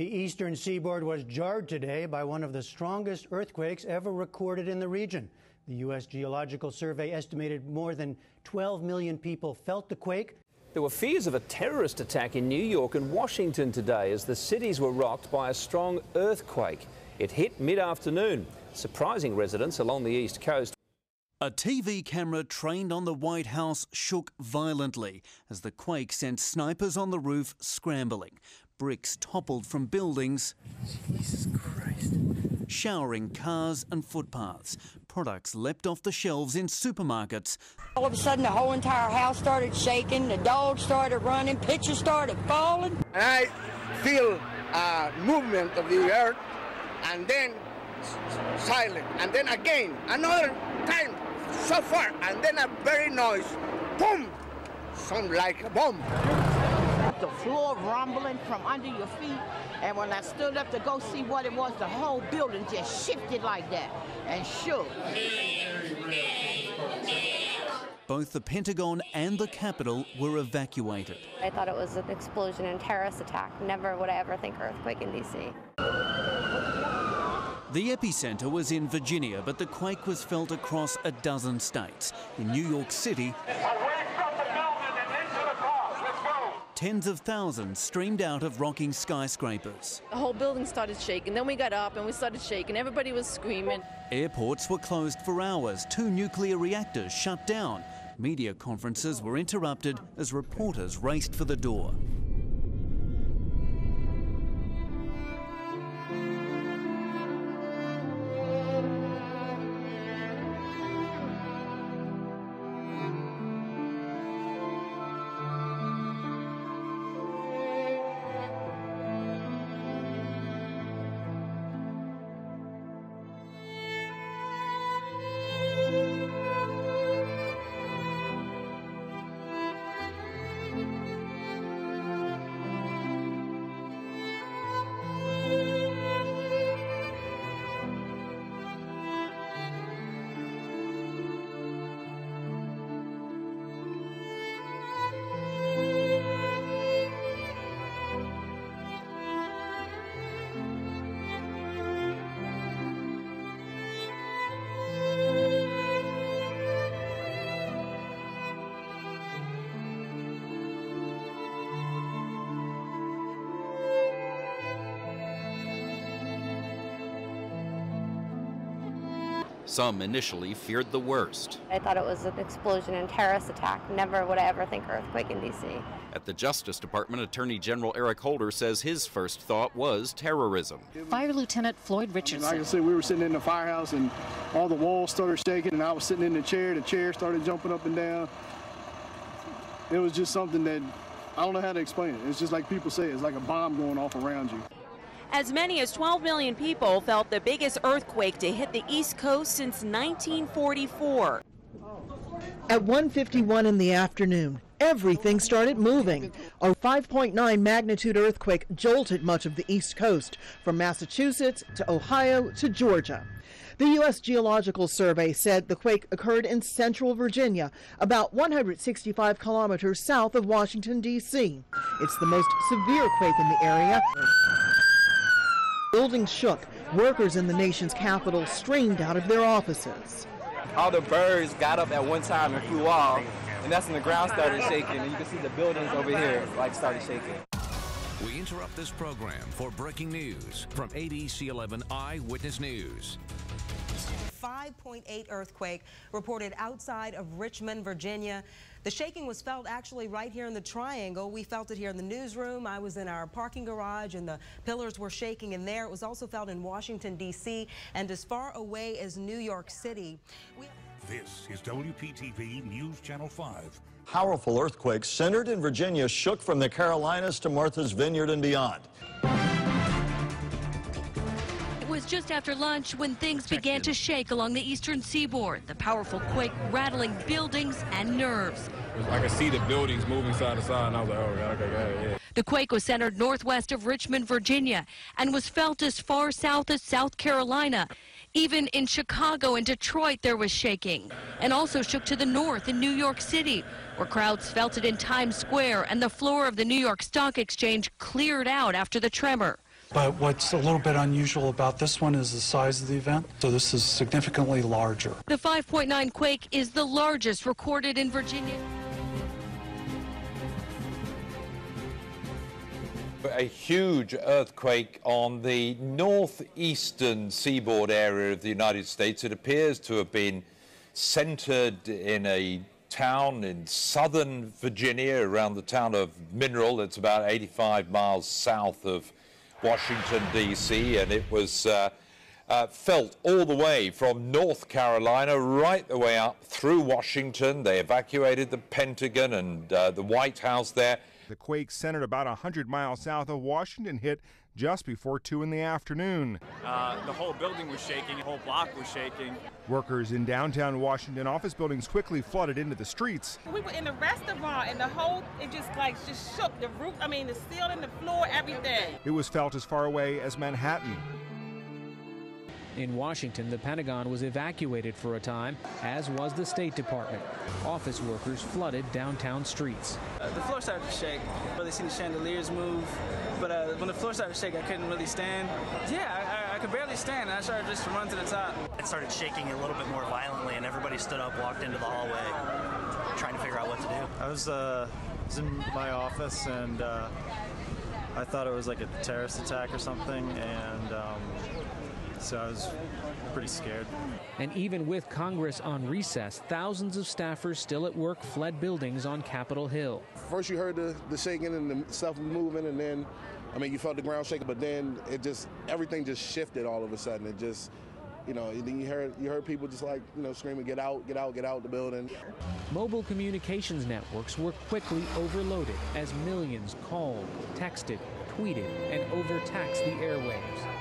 The eastern seaboard was jarred today by one of the strongest earthquakes ever recorded in the region. The U.S. Geological Survey estimated more than 12 million people felt the quake. There were fears of a terrorist attack in New York and Washington today as the cities were rocked by a strong earthquake. It hit mid afternoon, surprising residents along the East Coast. A TV camera trained on the White House shook violently as the quake sent snipers on the roof scrambling. Bricks toppled from buildings. Jesus Christ. Showering cars and footpaths. Products leapt off the shelves in supermarkets. All of a sudden, the whole entire house started shaking. The dogs started running. Pictures started falling. I feel a movement of the earth, and then silent, and then again another time so far, and then a very noise, boom, sound like a bomb. The floor rumbling from under your feet, and when I stood up to go see what it was, the whole building just shifted like that and shook. Both the Pentagon and the Capitol were evacuated. I thought it was an explosion and terrorist attack. Never would I ever think earthquake in D.C. The epicenter was in Virginia, but the quake was felt across a dozen states. In New York City, tens of thousands streamed out of rocking skyscrapers. The whole building started shaking. Then we got up and we started shaking. Everybody was screaming. Airports were closed for hours. Two nuclear reactors shut down. Media conferences were interrupted as reporters raced for the door. Some initially feared the worst. I thought it was an explosion and terrorist attack. Never would I ever think earthquake in D.C. At the Justice Department, Attorney General Eric Holder says his first thought was terrorism. Fire Lieutenant Floyd I Richardson. mean, like I said, we were sitting in the firehouse and all the walls started shaking, and I was sitting in the chair. The chair started jumping up and down. It was just something that I don't know how to explain it. It's just like people say, it's like a bomb going off around you. As many as 12 million people felt the biggest earthquake to hit the East Coast since 1944. At 1:51 in the afternoon, everything started moving. A 5.9 magnitude earthquake jolted much of the East Coast, from Massachusetts to Ohio to Georgia. The U.S. Geological Survey said the quake occurred in central Virginia, about 165 kilometers south of Washington, D.C. It's the most severe quake in the area. Buildings shook. Workers in the nation's capital streamed out of their offices. all the birds got up at one time and flew off, and that's when the ground started shaking, and you can see the buildings over here like started shaking. We interrupt this program for breaking news from ABC 11 Eyewitness News. 5.8 earthquake reported outside of Richmond, Virginia. The shaking was felt actually right here in the triangle. We felt it here in the newsroom. I was in our parking garage and the pillars were shaking in there. It was also felt in Washington, D.C. and as far away as New York City. We This is WPTV News Channel 5. Powerful earthquakes centered in Virginia shook from the Carolinas to Martha's Vineyard and beyond. It was just after lunch when things began to shake along the eastern seaboard, the powerful quake rattling buildings and nerves. I could see the buildings moving side to side, and I was like, oh, yeah, okay, yeah, yeah. The quake was centered northwest of Richmond, Virginia, and was felt as far south as South Carolina. Even in Chicago and Detroit, there was shaking, and also shook to the north in New York City, where crowds felt it in Times Square, and the floor of the New York Stock Exchange cleared out after the tremor. But what's a little bit unusual about this one is the size of the event. So this is significantly larger. The 5.9 quake is the largest recorded in Virginia. A huge earthquake on the northeastern seaboard area of the United States. It appears to have been centered in a town in southern Virginia, around the town of Mineral. It's about 85 miles south of Washington, D.C., and it was uh, uh, felt all the way from North Carolina right the way up through Washington. They evacuated the Pentagon and uh, the White House there. The quake centered about 100 miles south of Washington hit just before 2 in the afternoon. Uh, the whole building was shaking, the whole block was shaking. Workers in downtown Washington office buildings quickly flooded into the streets. We were in the restaurant and the whole, it just like just shook. The roof, I mean, the ceiling, the floor, everything. It was felt as far away as Manhattan. In Washington, the Pentagon was evacuated for a time, as was the State Department. Office workers flooded downtown streets. Uh, the floor started to shake. I Really seen the chandeliers move, but uh, when the floor started to shake, I couldn't really stand. Yeah, I, I, I could barely stand. I started just to run to the top. It started shaking a little bit more violently, and everybody stood up, walked into the hallway, trying to figure out what to do. I was, uh, was in my office, and uh, I thought it was like a terrorist attack or something, and. Um, so I was pretty scared. And even with Congress on recess, thousands of staffers still at work fled buildings on Capitol Hill. First, you heard the, the shaking and the stuff moving, and then, I mean, you felt the ground shaking, but then it just, everything just shifted all of a sudden. It just, you know, then you heard you heard people just like you know screaming, "Get out! Get out! Get out the building!" Mobile communications networks were quickly overloaded as millions called, texted, tweeted, and overtaxed the airwaves.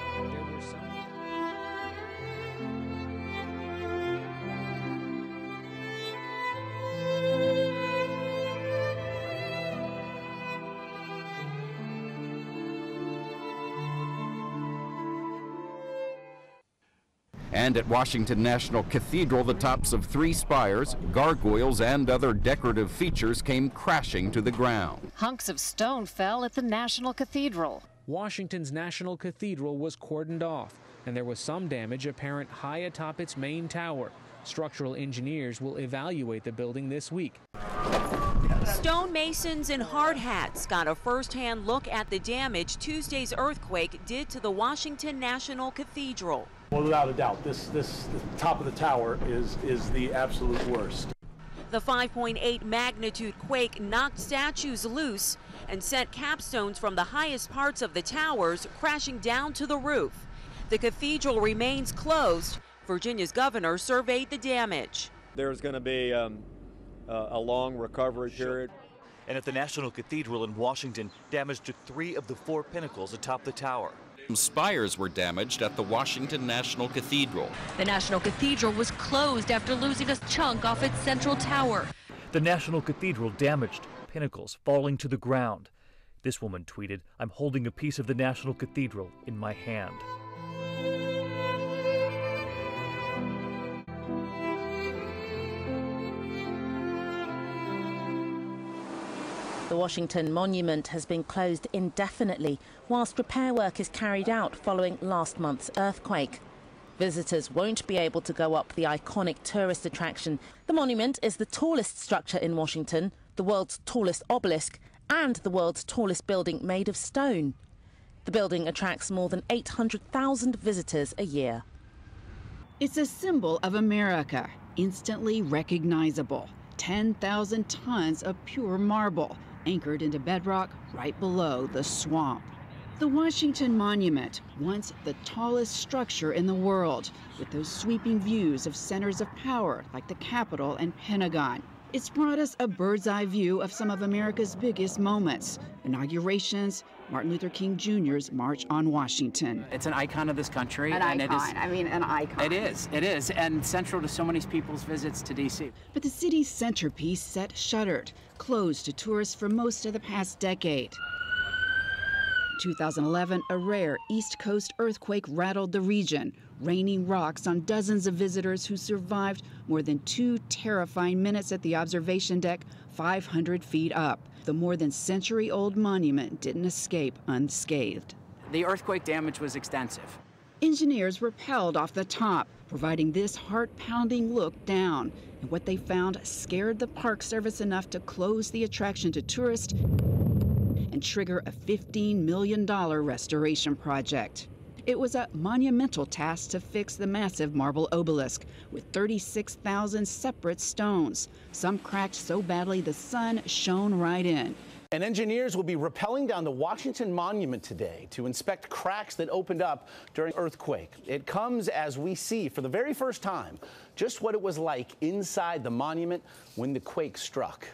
And at Washington National Cathedral, the tops of three spires, gargoyles, and other decorative features came crashing to the ground. Hunks of stone fell at the National Cathedral. Washington's National Cathedral was cordoned off, and there was some damage apparent high atop its main tower. Structural engineers will evaluate the building this week. Stonemasons in hard hats got a first-hand look at the damage Tuesday's earthquake did to the Washington National Cathedral. Well, without a doubt, this this the top of the tower is is the absolute worst. The 5.8 magnitude quake knocked statues loose and sent capstones from the highest parts of the towers crashing down to the roof. The cathedral remains closed. Virginia's governor surveyed the damage. There's going to be um, uh, a long recovery period. And at the National Cathedral in Washington, damage to three of the four pinnacles atop the tower. Some spires were damaged at the Washington National Cathedral. The National Cathedral was closed after losing a chunk off its central tower. The National Cathedral damaged, pinnacles falling to the ground. This woman tweeted, I'm holding a piece of the National Cathedral in my hand. The Washington Monument has been closed indefinitely whilst repair work is carried out following last month's earthquake. Visitors won't be able to go up the iconic tourist attraction. The monument is the tallest structure in Washington, the world's tallest obelisk, and the world's tallest building made of stone. The building attracts more than 800,000 visitors a year. It's a symbol of America, instantly recognizable. 10,000 tons of pure marble anchored into bedrock right below the swamp. The Washington Monument, once the tallest structure in the world, with those sweeping views of centers of power like the Capitol and Pentagon. It's brought us a bird's eye view of some of America's biggest moments inaugurations, Martin Luther King Jr.'s March on Washington. It's an icon of this country. An and icon. It is, I mean, an icon. It is. It is. And central to so many people's visits to D.C. But the city's centerpiece set shuttered, closed to tourists for most of the past decade. 2011, a rare East Coast earthquake rattled the region, raining rocks on dozens of visitors who survived more than two terrifying minutes at the observation deck 500 feet up. The more than century old monument didn't escape unscathed. The earthquake damage was extensive. Engineers rappelled off the top, providing this heart pounding look down. And what they found scared the Park Service enough to close the attraction to tourists and trigger a $15 million restoration project. It was a monumental task to fix the massive marble obelisk with 36,000 separate stones, some cracked so badly the sun shone right in. And engineers will be rappelling down the Washington Monument today to inspect cracks that opened up during earthquake. It comes as we see for the very first time just what it was like inside the monument when the quake struck.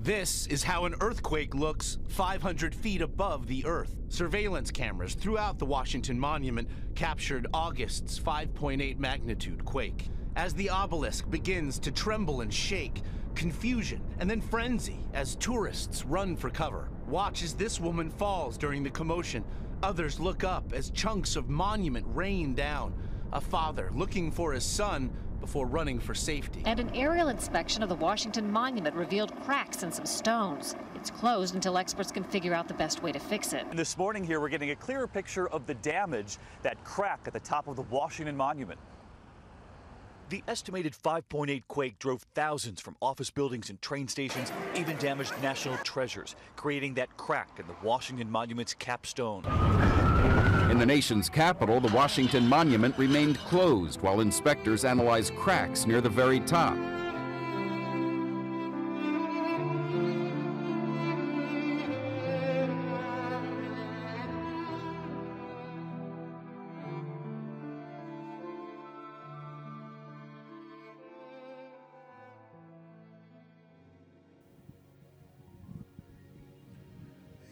This is how an earthquake looks 500 feet above the earth. Surveillance cameras throughout the Washington Monument captured August's 5.8 magnitude quake. As the obelisk begins to tremble and shake, confusion and then frenzy as tourists run for cover. Watch as this woman falls during the commotion. Others look up as chunks of monument rain down. A father looking for his son before running for safety. And an aerial inspection of the Washington Monument revealed cracks in some stones. It's closed until experts can figure out the best way to fix it. This morning here, we're getting a clearer picture of the damage, that crack at the top of the Washington Monument. The estimated 5.8 quake drove thousands from office buildings and train stations, even damaged national treasures, creating that crack in the Washington Monument's capstone. In the nation's capital, the Washington Monument remained closed while inspectors analyzed cracks near the very top.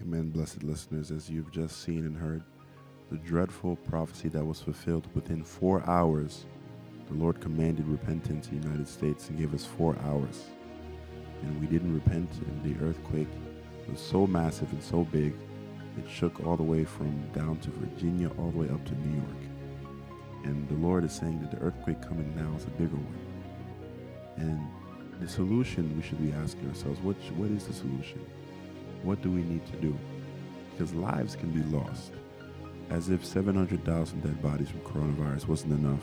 Amen, blessed listeners, as you've just seen and heard, the dreadful prophecy that was fulfilled within four hours. The Lord commanded repentance in the United States and gave us four hours. And we didn't repent, and the earthquake was so massive and so big, it shook all the way from down to Virginia, all the way up to New York. And the Lord is saying that the earthquake coming now is a bigger one. And the solution we should be asking ourselves, what, what is the solution? What do we need to do? Because lives can be lost. As if 700,000 dead bodies from coronavirus wasn't enough,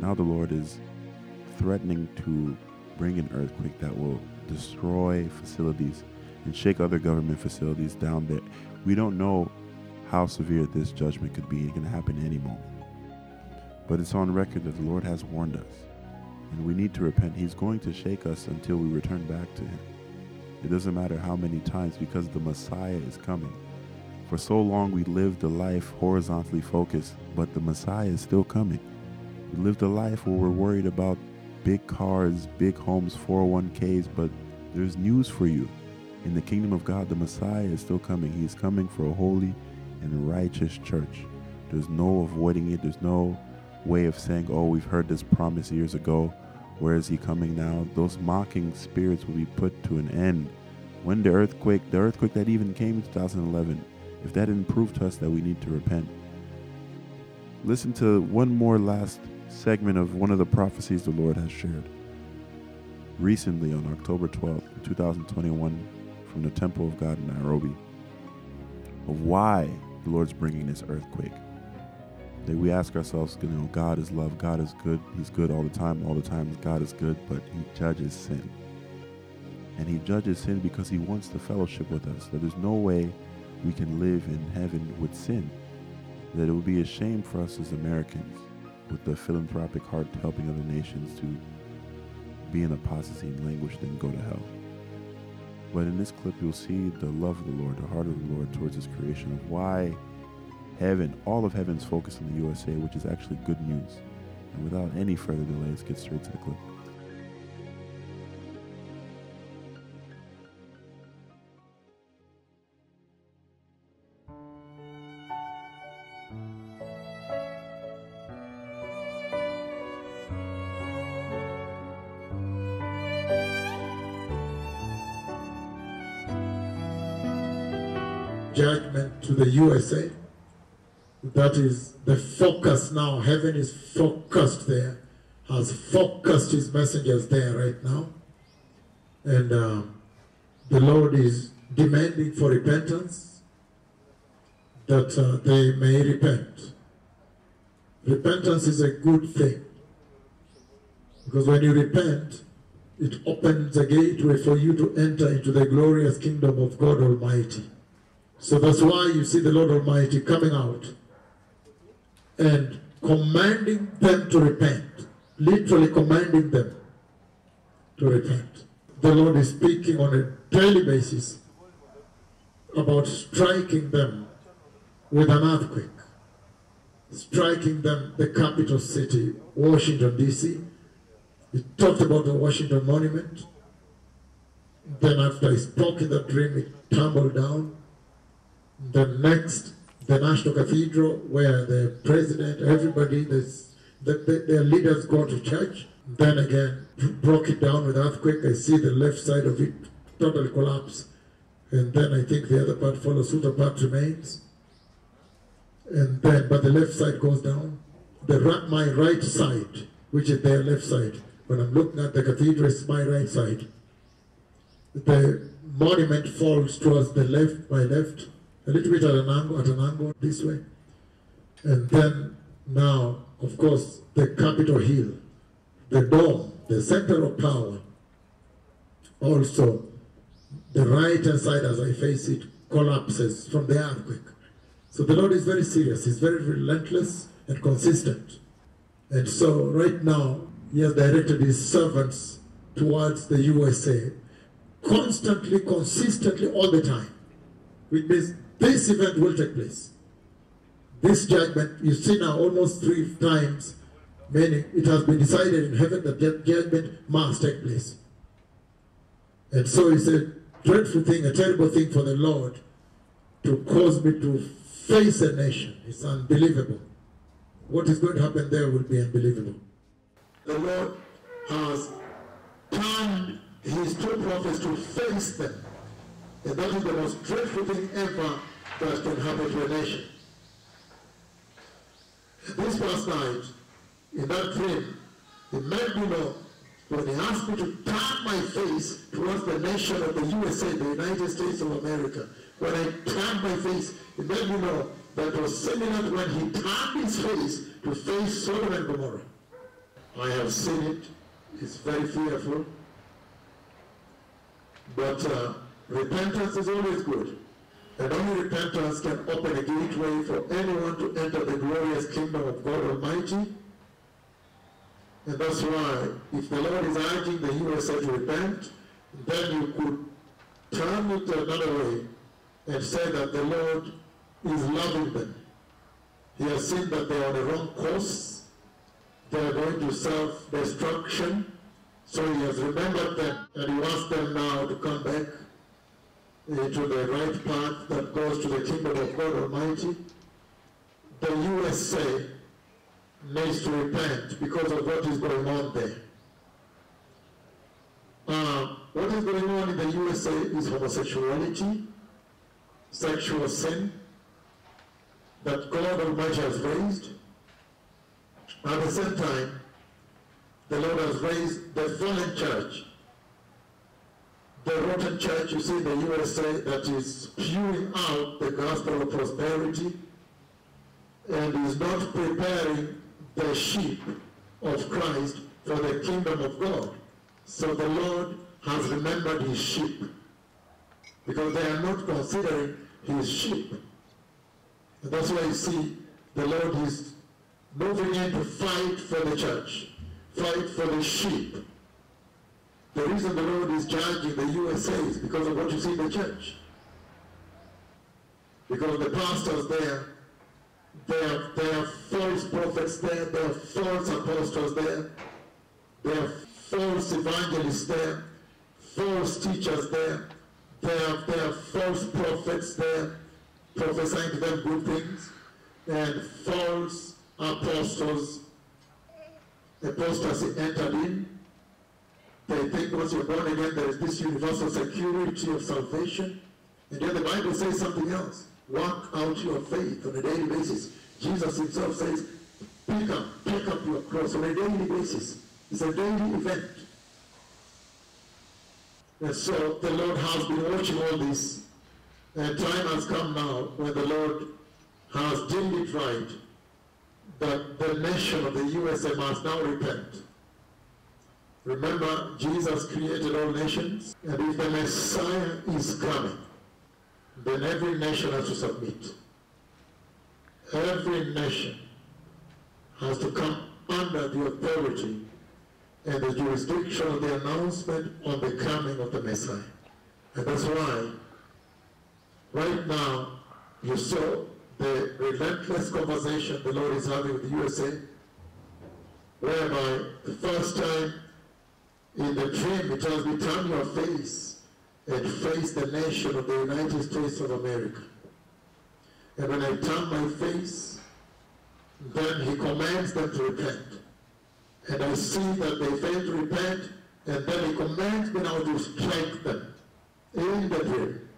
now the Lord is threatening to bring an earthquake that will destroy facilities and shake other government facilities down there. We don't know how severe this judgment could be. It can happen any moment. But it's on record that the Lord has warned us, and we need to repent. He's going to shake us until we return back to Him. It doesn't matter how many times because the Messiah is coming. For so long we lived a life horizontally focused, but the Messiah is still coming. We lived a life where we're worried about big cars, big homes, 401ks, but there's news for you. In the kingdom of God, the Messiah is still coming. He is coming for a holy and righteous church. There's no avoiding it. There's no way of saying, oh, we've heard this promise years ago. Where is he coming now? Those mocking spirits will be put to an end. When the earthquake, the earthquake that even came in 2011, if that didn't prove to us that we need to repent, listen to one more last segment of one of the prophecies the Lord has shared. Recently, on October 12th, 2021, from the Temple of God in Nairobi, of why the Lord's bringing this earthquake. That we ask ourselves, you know, God is love, God is good, He's good all the time, all the time, God is good, but He judges sin. And He judges sin because He wants the fellowship with us, that there's no way we can live in heaven with sin. That it would be a shame for us as Americans, with the philanthropic heart helping other nations to be in apostasy and languish, then go to hell. But in this clip, you'll see the love of the Lord, the heart of the Lord towards His creation, of why heaven, all of heaven's focus on the USA, which is actually good news. And without any further delay, let's get straight to the clip. To the USA. That is the focus now. Heaven is focused there, has focused his messengers there right now. And uh, the Lord is demanding for repentance, that uh, they may repent. Repentance is a good thing. Because when you repent, it opens a gateway for you to enter into the glorious kingdom of God Almighty. So that's why you see the Lord Almighty coming out and commanding them to repent, literally commanding them to repent. The Lord is speaking on a daily basis about striking them with an earthquake, striking them the capital city, Washington, D.C. He talked about the Washington Monument. Then after he spoke in the dream, it tumbled down. The next, the National Cathedral, where the president, everybody, the, the, their leaders go to church. Then again, broke it down with earthquake. I see the left side of it totally collapse. And then I think the other part follows suit, a part remains. And then, but the left side goes down. The my right side, which is their left side, when I'm looking at the cathedral, it's my right side. The monument falls towards the left, my left, a little bit at an angle, at an angle this way. And then now, of course, the Capitol Hill, the dome, the center of power, also the right hand side as I face it collapses from the earthquake. So the Lord is very serious. He's very relentless and consistent. And so right now, he has directed his servants towards the USA constantly, consistently, all the time. Which means this event will take place. This judgment, you see now almost three times, meaning it has been decided in heaven that judgment must take place. And so it's a dreadful thing, a terrible thing for the Lord to cause me to face a nation. It's unbelievable. What is going to happen there will be unbelievable. The Lord has turned his two prophets to face them. And that is the most dreadful thing ever that can happen to a nation. This past night, in that dream, the made me know when he asked me to turn my face towards the nation of the USA, the United States of America. When I turned my face, it made me know that was similar to when he turned his face to face Sodom and Gomorrah. I have seen it. It's very fearful. But uh, repentance is always good. And only repentance can open a gateway for anyone to enter the glorious kingdom of God Almighty. And that's why, if the Lord is urging the USA to repent, then you could turn it another way and say that the Lord is loving them. He has seen that they are on the wrong course. They are going to self-destruction. So he has remembered them and he wants them now to come back into the right path that goes to the kingdom of God Almighty. The USA needs to repent because of what is going on there. Uh, what is going on in the USA is homosexuality, sexual sin that God Almighty has raised. At the same time, the Lord has raised the fallen church, the rotten church you see the USA that is spewing out the gospel of prosperity and is not preparing the sheep of Christ for the kingdom of God. So the Lord has remembered his sheep because they are not considering his sheep. And that's why you see the Lord is moving in to fight for the church, fight for the sheep. The reason the Lord is judging the USA is because of what you see in the church. Because the pastors there there, there are false prophets there. There are false apostles there. There are false evangelists there. False teachers there. There are, there are false prophets there prophesying to them good things. And false apostles, apostasy entered in. They think once you're born again, there is this universal security of salvation. And then the Bible says something else. Work out your faith on a daily basis. Jesus himself says, pick up, pick up your cross on a daily basis. It's a daily event. And so the Lord has been watching all this. And time has come now when the Lord has it right that the nation of the USA must now repent. Remember, Jesus created all nations, and if the Messiah is coming, then every nation has to submit. Every nation has to come under the authority and the jurisdiction of the announcement on the coming of the Messiah. And that's why, right now, you saw the relentless conversation the Lord is having with the USA, whereby the first time in the dream it tells me, turn your face and face the nation of the United States of America. And when I turn my face, then he commands them to repent. And I see that they fail to repent, and then he commands me now to strike them in the dream.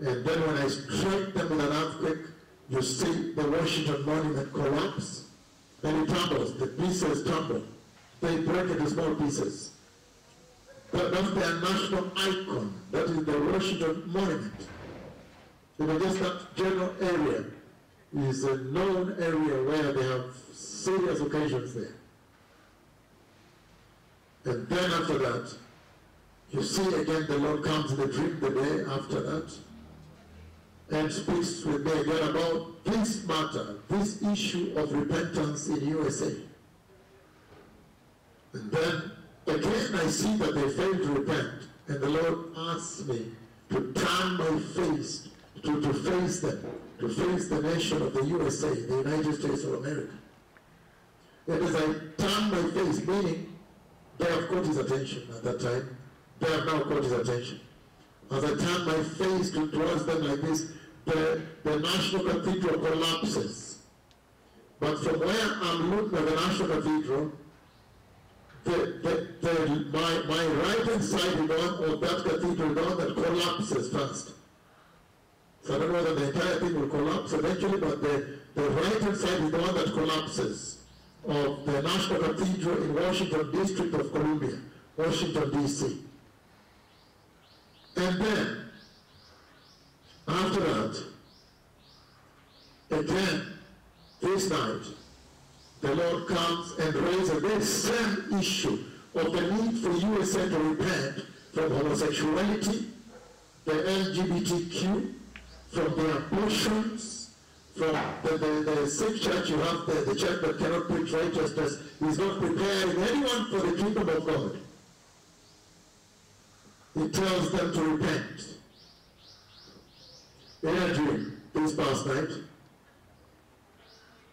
And then when I strike them with an earthquake, you see the Washington Monument collapse, and it tumbles. The pieces tumble. They break into small pieces. But that's their national icon. That is the Washington Monument. You know, just that general area is a known area where they have serious occasions there. And then after that, you see again the Lord comes in the dream the day after that and speaks with me again about this matter, this issue of repentance in USA. And then again I see that they failed to repent, and the Lord asks me to turn my face, to, to face them, to face the nation of the USA, the United States of America. And as I turn my face, meaning they have caught his attention at that time, they have now caught his attention. As I turn my face to, towards them like this, the, the National Cathedral collapses. But from where I'm looking at the National Cathedral, the, the, my, my right hand side one of that cathedral, the one that collapses fast. So I don't know whether the entire thing will collapse eventually, but the, the right hand side is the one that collapses of the National Cathedral in Washington, District of Columbia, Washington, D.C. And then, after that, again, this night, the Lord comes and raises this same issue of the need for USA to repent from homosexuality, the LGBTQ, from the abortions, from the, the, the sick church you have, the, the church that cannot preach righteousness, is not preparing anyone for the kingdom of God. He tells them to repent. In a dream this past night,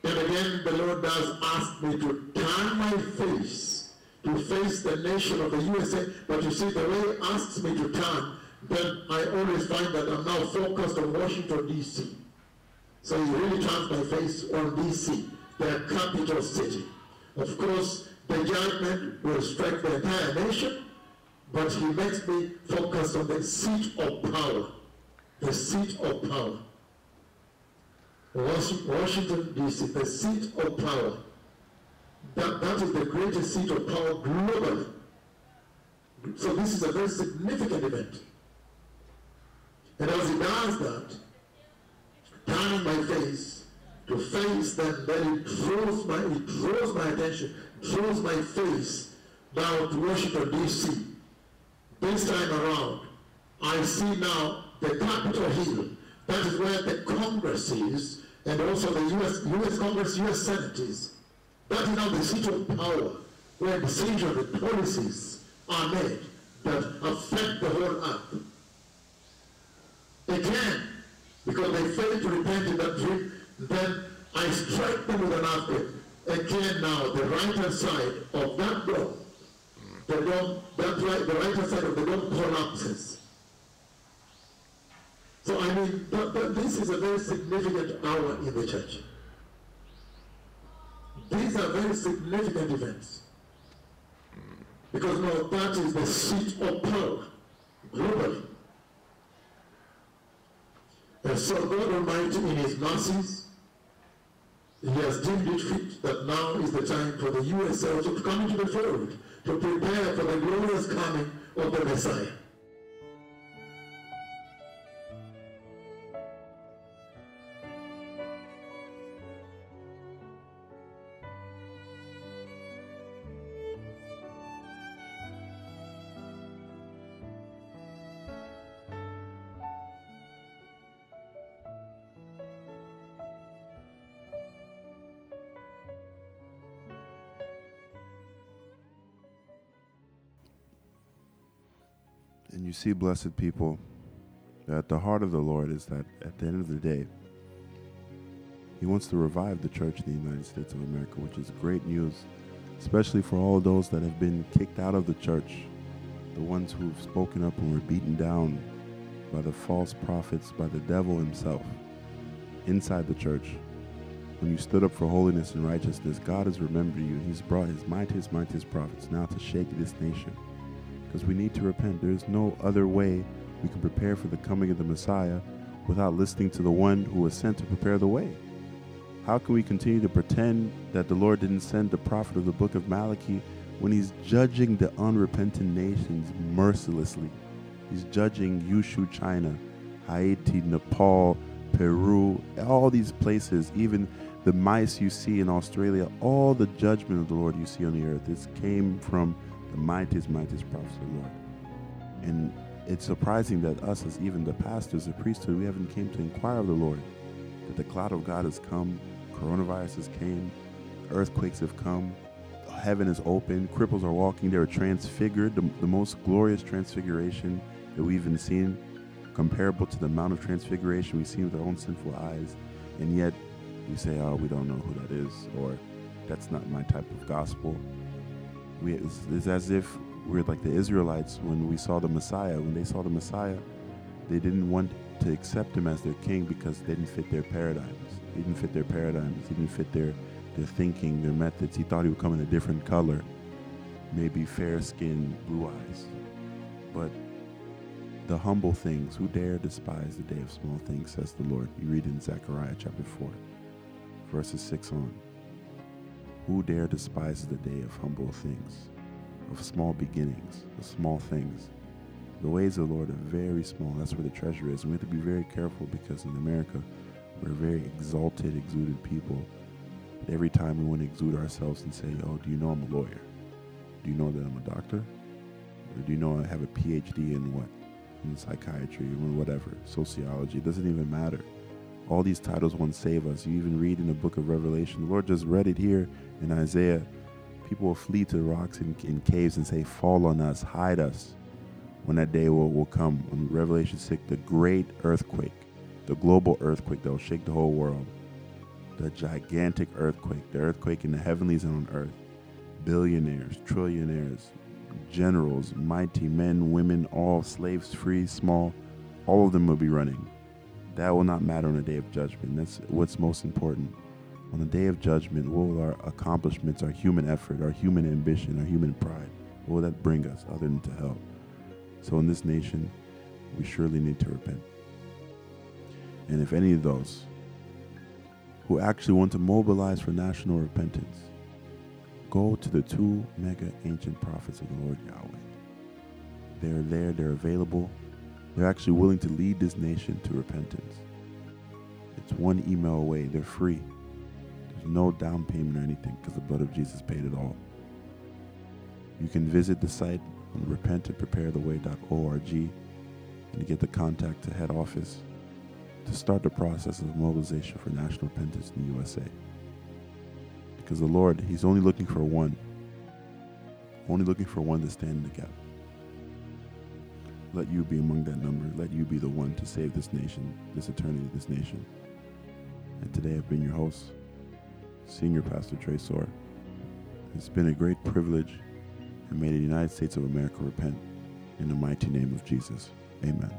and again, the Lord does ask me to turn my face to face the nation of the USA. But you see, the way He asks me to turn, then I always find that I'm now focused on Washington, D.C. So He really turns my face on D.C., their capital city. Of course, the judgment will strike the entire nation, but He makes me focus on the seat of power. The seat of power. Washington, D.C., the seat of power. That, that is the greatest seat of power globally. So this is a very significant event. And as he does that, turning my face to face them, then it draws my, it draws my attention, draws my face down to Washington, D.C. This time around, I see now the Capitol Hill. That is where the Congress is, and also the U.S. U.S. Congress, U.S. Senate is. That is now the seat of power, where decisions and policies are made that affect the whole earth. Again, because they failed to repent in that dream, then I strike them with an earthquake. Again now, the right hand side of that dome, the dome, that right, the right hand side of the dome collapses. So I mean, but this is a very significant hour in the church. These are very significant events. Because now that is the seat of power globally. And so God Almighty in his mercies, he has deemed it fit that now is the time for the USA to come into the fold to prepare for the glorious coming of the Messiah. See, blessed people, that the heart of the Lord is that at the end of the day, He wants to revive the church in the United States of America, which is great news, especially for all those that have been kicked out of the church, the ones who've spoken up and were beaten down by the false prophets, by the devil himself inside the church. When you stood up for holiness and righteousness, God has remembered you. He's brought his mightiest, mightiest prophets now to shake this nation. Because we need to repent. There is no other way we can prepare for the coming of the Messiah without listening to the one who was sent to prepare the way. How can we continue to pretend that the Lord didn't send the prophet of the book of Malachi when he's judging the unrepentant nations mercilessly? He's judging Yushu, China, Haiti, Nepal, Peru, all these places, even the mice you see in Australia, all the judgment of the Lord you see on the earth, this came from the mightiest, mightiest prophets of the Lord. And it's surprising that us, as even the pastors, the priesthood, we haven't came to inquire of the Lord. That the cloud of God has come, coronaviruses came, earthquakes have come, heaven is open, cripples are walking, they're transfigured, the, the most glorious transfiguration that we've even seen, comparable to the amount of transfiguration we've seen with our own sinful eyes. And yet we say, oh, we don't know who that is, or that's not my type of gospel. We, it's, it's as if we're like the Israelites when we saw the Messiah. When they saw the Messiah, they didn't want to accept him as their king because they didn't fit their paradigms. He didn't fit their paradigms. He didn't fit their, their thinking, their methods. He thought he would come in a different color, maybe fair skin, blue eyes. But the humble things, who dare despise the day of small things, says the Lord. You read in Zechariah chapter 4, verses 6 on. Who dare despise the day of humble things, of small beginnings, of small things? The ways of the Lord are very small. That's where the treasure is. And we have to be very careful because in America, we're very exalted, exuded people. Every time we want to exude ourselves and say, Oh, do you know I'm a lawyer? Do you know that I'm a doctor? Or do you know I have a PhD in what? In psychiatry or whatever, sociology. It doesn't even matter. All these titles won't save us. You even read in the book of Revelation, the Lord just read it here in Isaiah. People will flee to the rocks in caves and say, Fall on us, hide us. When that day will, will come, in Revelation 6, the great earthquake, the global earthquake that will shake the whole world, the gigantic earthquake, the earthquake in the heavenlies and on earth, billionaires, trillionaires, generals, mighty men, women, all slaves, free, small, all of them will be running. That will not matter on the day of judgment. That's what's most important. On the day of judgment, what will our accomplishments, our human effort, our human ambition, our human pride, what will that bring us other than to hell? So in this nation, we surely need to repent. And if any of those who actually want to mobilize for national repentance, go to the two mega ancient prophets of the Lord Yahweh. They're there, they're available. They're actually willing to lead this nation to repentance. It's one email away, they're free. There's no down payment or anything because the blood of Jesus paid it all. You can visit the site on repentandpreparetheway.org and get the contact to head office to start the process of mobilization for national repentance in the USA. Because the Lord, He's only looking for one, only looking for one to stand in the gap. Let you be among that number. Let you be the one to save this nation, this eternity, this nation. And today I've been your host, Senior Pastor Trey Soar. It's been a great privilege, and may the United States of America repent in the mighty name of Jesus. Amen.